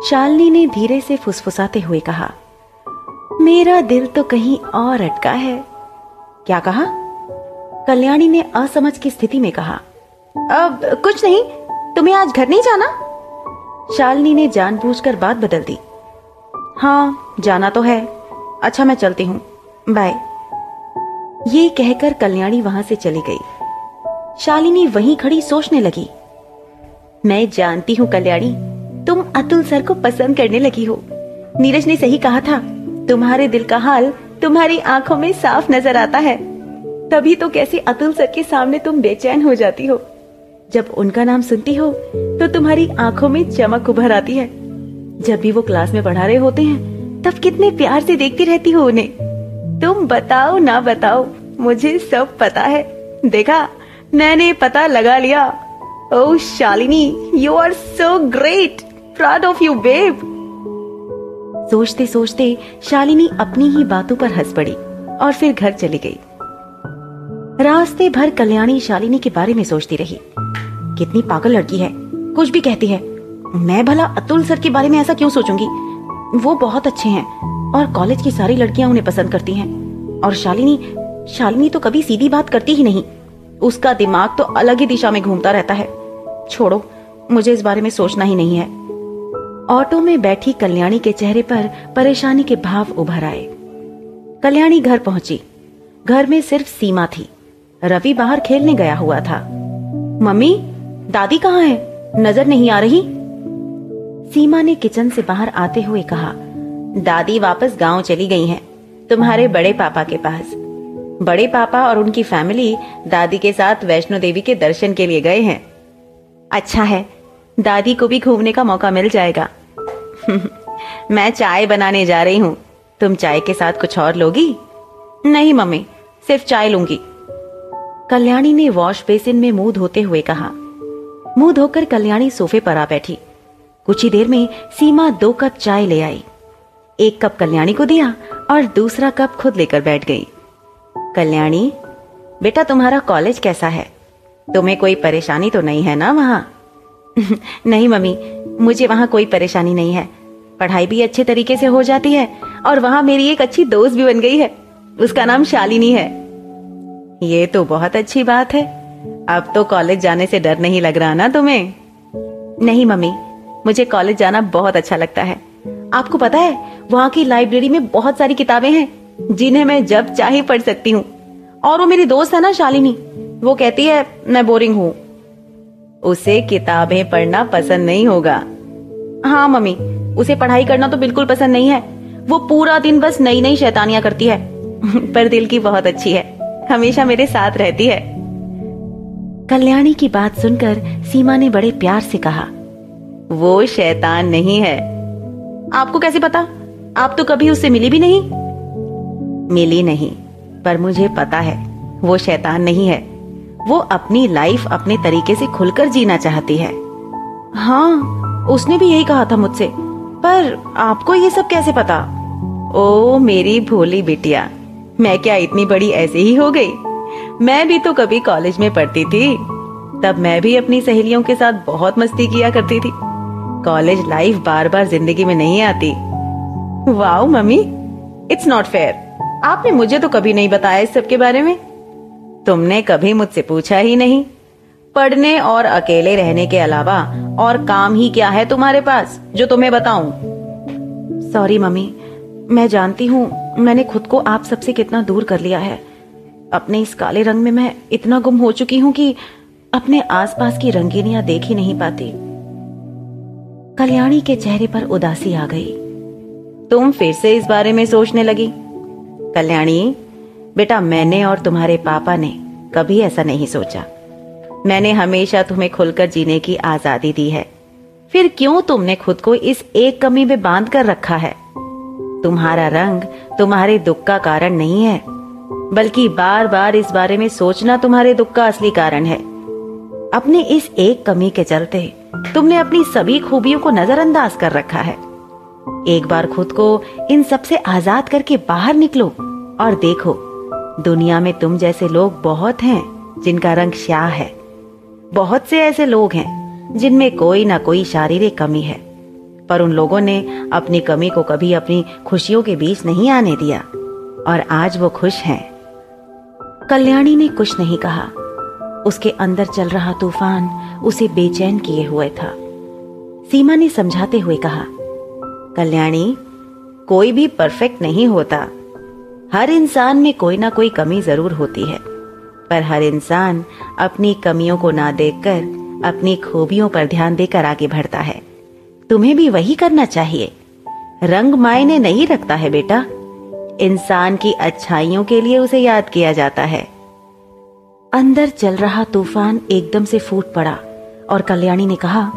शालिनी ने धीरे से फुसफुसाते हुए कहा, मेरा दिल तो कहीं और अटका है। क्या कहा? कल्याणी ने असमझ की स्थिति में कहा, अब कुछ नहीं, तुम्हें आज घर नहीं जाना? शालिनी ने जानबूझकर बात बदल दी हाँ जाना तो है। अच्छा मैं चलती हूँ। बाय। ये कहकर कल्याणी वहाँ से चली गई। शालिनी वहीं खड़ी सोचने लगी, मैं जानती हूँ कल्याणी तुम अतुल सर को पसंद करने लगी हो। नीरज ने सही कहा था। तुम्हारे दिल का हाल तुम्हारी आँखों में साफ़ नज़र आता है। तभी तो कैसे अतुल सर के सामने तुम बेचैन हो जाती हो। जब उनका नाम सुनती हो तो तुम्हारी आँखों में चमक उभर आती है। जब भी वो क्लास में पढ़ा रहे होते हैं, तब कितने प्यार से देखती रहती हो उन्हें। तुम बताओ ना बताओ, मुझे सब पता है। देखा, मैंने पता लगा लिया। ओ Shalini you are so great proud of you babe सोचते सोचते शालिनी अपनी ही बातों पर हंस पड़ी और फिर घर चली गई। रास्ते भर कल्याणी शालिनी के बारे में सोचती रही। कितनी पागल लड़की है, कुछ भी कहती है। मैं भला अतुल सर के बारे में ऐसा क्यों सोचूँगी? वो बहुत अच्छे हैं और कॉलेज की सारी लड़कियाँ उन्हें पसंद करती हैं। और शालिनी शालिनी तो कभी सीधी बात करती ही नहीं। उसका दिमाग तो अलग ही दिशा में घूमता रहता है। छोड़ो, मुझे इस बारे में सोचना ही नहीं है। ऑटो में बैठी कल्याणी के चेहरे पर परेशानी के भाव उभर आए। कल्याणी घर पहुँची। घर में सिर्फ़ सीमा थी। रवि बाहर खेलने गया हुआ था। मम्मी, दादी कहाँ है? नज़र नहीं आ रही? सीमा ने किचन से बाहर आते हुए कहा, दादी वापस गाँव चली गई हैं, तुम्हारे बड़े पापा के पास। बड़े पापा और उनकी फैमिली दादी के साथ वैष्णो देवी के दर्शन के लिए गए हैं। अच्छा है, दादी को भी घूमने का मौका मिल जाएगा। मैं चाय बनाने जा रही हूँ। तुम चाय के साथ कुछ और लोगी? नहीं, मम्मी, सिर्फ़ चाय लूँगी। कल्याणी ने वॉश बेसिन में मुँह धोते हुए कहा। मुँह धोकर कल्याणी सोफे पर आ बैठी। कुछ ही देर में सीमा दो कप चाय ले आई। एक कप कल्याणी को दिया और दूसरा कप खुद लेकर बैठ गई। कल्याणी, बेटा तुम्हारा कॉलेज कैसा है? तुम्हें कोई परेशानी तो नहीं है ना वहाँ? नहीं, मम्मी, मुझे वहाँ कोई परेशानी नहीं है। पढ़ाई भी अच्छे तरीके से हो जाती है और वहाँ मेरी एक अच्छी दोस्त भी बन गई है। उसका नाम शालिनी है। ये तो बहुत अच्छी बात है। अब तो कॉलेज जाने से डर नहीं लग रहा ना तुम्हें? नहीं, मम्मी। मुझे कॉलेज जाना बहुत अच्छा लगता है। आपको पता है, वहाँ की लाइब्रेरी में बहुत सारी किताबें हैं, जिन्हें मैं जब चाहे पढ़ सकती हूँ। और वो मेरी दोस्त है ना शालिनी। वो कहती है, मैं बोरिंग हूँ। उसे किताबें पढ़ना पसंद नहीं होगा। हाँ मम्मी। उसे पढ़ाई करना तो बिल्कुल पसंद नहीं है। वो पूरा दिन बस नई नई शैतानियाँ करती है। पर दिल की बहुत अच्छी है। हमेशा मेरे साथ रहती है। कल्याणी की बात सुनकर सीमा ने बड़े प्यार से कहा, वो शैतान नहीं है। आपको कैसे पता? आप तो कभी उससे मिली भी नहीं? मिली नहीं, पर मुझे पता है, वो शैतान नहीं है। वो अपनी लाइफ अपने तरीके से खुलकर जीना चाहती है। हाँ उसने भी यही कहा था मुझसे। पर आपको ये सब कैसे पता? ओ, मेरी भोली बिटिया, मैं क्या इतनी बड़ी ऐसे ही हो गई? मैं भी तो कभी कॉलेज में पढ़ती थी। तब मैं भी अपनी सहेलियों के साथ बहुत मस्ती किया करती थी। कॉलेज लाइफ बार बार ज़िंदगी में नहीं आती। Wow, mummy it's not fair आपने मुझे तो कभी नहीं बताया इस सब के बारे में। तुमने कभी मुझसे पूछा ही नहीं। पढ़ने और अकेले रहने के अलावा और काम ही क्या है तुम्हारे पास, जो तुम्हें बताऊँ? Sorry mummy. मैं जानती हूँ, मैंने खुद को आप सबसे कितना दूर कर लिया है। अपने इस काले रंग में मैं इतना गुम हो चुकी हूँ कि अपने आसपास की रंगीनियाँ देख ही नहीं पाती। कल्याणी के चेहरे पर उदासी आ गई। तुम फिर से इस बारे में सोचने लगी। कल्याणी, बेटा मैंने और तुम्हारे पापा ने कभी ऐसा नहीं सोचा। मैंने हमेशा तुम्हें खुलकर जीने की आज़ादी दी है। फिर क्यों तुमने खुद को इस एक कमी में बाँध कर रखा है? तुम्हारा रंग तुम्हारे दुख का कारण नहीं है, बल्कि बार बार इस बारे में सोचना तुम्हारे दुख का असली कारण है। अपने इस एक कमी के चलते तुमने अपनी सभी खूबियों को नजरअंदाज कर रखा है। एक बार खुद को इन सबसे आज़ाद करके बाहर निकलो और देखो, दुनिया में तुम जैसे लोग बहुत हैं जिनका रंग श्याह है। बहुत से ऐसे लोग हैं, जिनमें कोई ना कोई शारीरिक कमी है। पर उन लोगों ने अपनी कमी को कभी अपनी खुशियों के बीच नहीं आने दिया, और आज वो खुश हैं। कल्याणी ने कुछ नहीं कहा। उसके अंदर चल रहा तूफ़ान उसे बेचैन किए हुए था। सीमा ने समझाते हुए कहा, कल्याणी, कोई भी परफेक्ट नहीं होता। हर इंसान में कोई ना कोई कमी ज़रूर होती है। पर हर इंसान अपनी कमियों को ना देखकर अपनी खूबियों पर ध्यान देकर आगे बढ़ता है। तुम्हें भी वही करना चाहिए। रंग मायने नहीं रखता है बेटा। इंसान की अच्छाइयों के लिए उसे याद किया जाता है। अंदर चल रहा तूफ़ान एकदम से फूट पड़ा और कल्याणी ने कहा,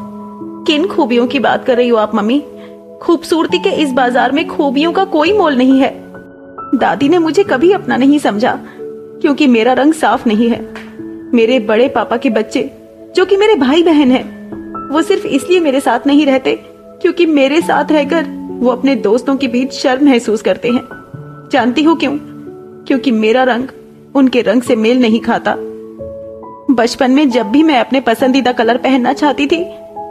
किन खूबियों की बात कर रही हो आप, मम्मी? खूबसूरती के इस बाज़ार में खूबियों का कोई मोल नहीं है। दादी ने मुझे कभी अपना नहीं समझा। क्योंकि मेरा रंग साफ़ नहीं है। मेरे बड़े पापा के बच्चे जो कि मेरे भाई बहन हैं, वो सिर्फ़ इसलिए मेरे साथ नहीं रहते क्योंकि मेरे साथ रहकर वो अपने दोस्तों के बीच शर्म महसूस करते हैं। जानती हो क्यों? क्योंकि मेरा रंग उनके रंग से मेल नहीं खाता। बचपन में जब भी मैं अपने पसंदीदा कलर पहनना चाहती थी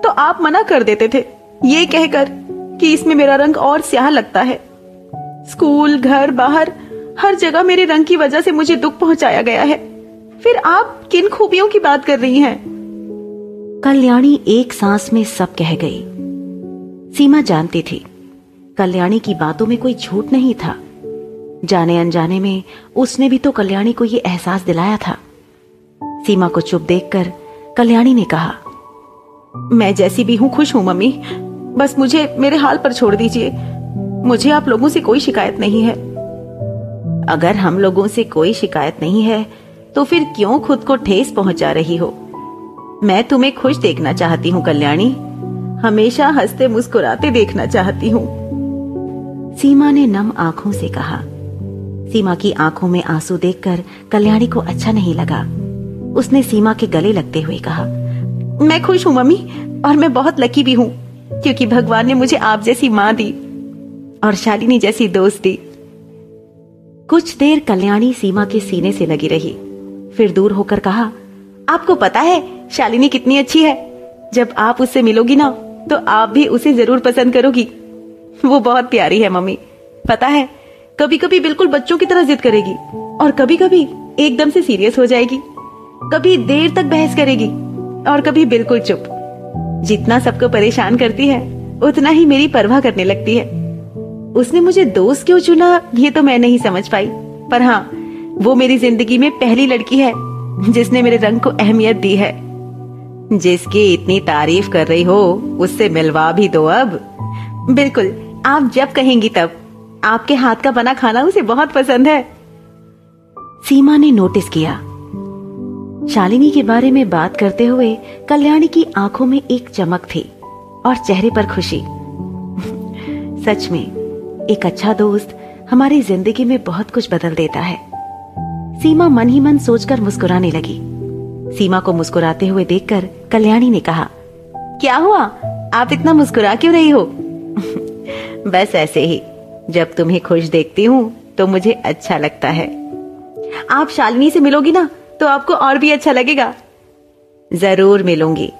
तो आप मना कर देते थे ये कहकर कि इसमें मेरा रंग और स्याह लगता है। स्कूल घर बाहर हर जगह मेरे रंग की वजह से मुझे दुख पहुँचाया गया है। फिर आप किन खूबियों की बात कर रही हैं? कल्याणी एक सांस में सब कह गई। सीमा जानती थी कल्याणी की बातों में कोई झूठ नहीं था। जाने अनजाने में उसने भी तो कल्याणी को यह एहसास दिलाया था। सीमा को चुप देखकर कल्याणी ने कहा मैं जैसी भी हूँ खुश हूँ मम्मी। बस मुझे मेरे हाल पर छोड़ दीजिए। मुझे आप लोगों से कोई शिकायत नहीं है। अगर हम लोगों से कोई शिकायत नहीं है तो फिर क्यों खुद को ठेस पहुँचा रही हो? मैं तुम्हें खुश देखना चाहती हूँ, कल्याणी। हमेशा हँसते मुस्कुराते देखना चाहती हूँ। सीमा ने नम आँखों से कहा। सीमा की आँखों में आँसू देखकर कल्याणी को अच्छा नहीं लगा। उसने सीमा के गले लगते हुए कहा, मैं खुश हूँ, मम्मी, और मैं बहुत लकी भी हूँ, क्योंकि भगवान ने मुझे आप जैसी माँ दी और शालिनी जैसी दोस्त दी। कुछ देर कल्याणी सीमा के सीने से लगी रही। फिर दूर होकर कहा, आपको पता है, शालिनी कितनी अच्छी है। जब आप उससे मिलोगी ना तो आप भी उसे ज़रूर पसंद करोगी। वो बहुत प्यारी है, मम्मी। पता है कभी कभी बिल्कुल बच्चों की तरह जिद करेगी और कभी कभी एकदम से सीरियस हो जाएगी। कभी देर तक बहस करेगी और कभी बिल्कुल चुप। जितना सबको परेशान करती है, उतना ही मेरी परवाह करने लगती है। उसने मुझे दोस्त क्यों चुना, ये तो मैं नहीं समझ पाई। पर हाँ वो मेरी ज़िंदगी में पहली लड़की है, जिसने मेरे रंग को अहमियत दी है। जिसकी इतनी तारीफ़ कर रही हो, उससे मिलवा भी दो अब। बिल्कुल, आप जब कहेंगी तब। आपके हाथ का बना खाना उसे बहुत पसंद है। सीमा ने नोटिस किया। शालिनी के बारे में बात करते हुए कल्याणी की आँखों में एक चमक थी और चेहरे पर खुशी। सच में एक अच्छा दोस्त हमारी ज़िंदगी में बहुत कुछ बदल देता है। सीमा मन ही मन सोचकर मुस्कुराने लगी। सीमा को मुस्कुराते हुए देखकर कल्याणी ने कहा, क्या हुआ? आप इतना मुस्कुरा क्यों रही हो? बस ऐसे ही। जब तुम्हें खुश देखती हूँ तो मुझे अच्छा लगता है। आप शालिनी से मिलोगी ना तो आपको और भी अच्छा लगेगा। ज़रूर मिलूँगी।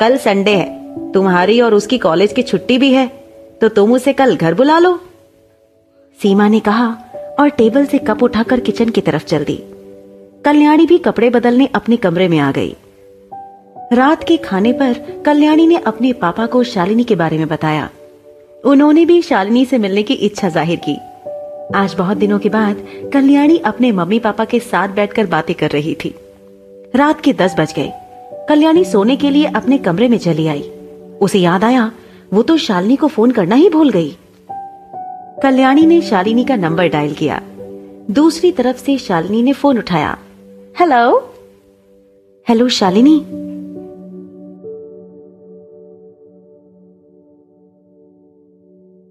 कल संडे है। तुम्हारी और उसकी कॉलेज की छुट्टी भी है तो तुम उसे कल घर बुला लो। सीमा ने कहा और टेबल से कप उठाकर किचन की तरफ़ चल दी। कल्याणी भी कपड़े बदलने अपने कमरे में आ गई। रात के खाने पर कल्याणी ने अपने पापा को शालिनी के बारे में बताया। उन्होंने भी शालिनी से मिलने की इच्छा ज़ाहिर की। आज बहुत दिनों के बाद कल्याणी अपने मम्मी पापा के साथ बैठकर बातें कर रही थी। रात के दस बज गए। कल्याणी सोने के लिए अपने कमरे में चली आई। उसे याद आया, वो तो शालिनी को फ़ोन करना ही भूल गई। कल्याणी ने शालिनी का नंबर डायल किया। दूसरी तरफ़ से शालिनी ने फ़ोन उठाया। हेलो? हेलो शालिनी?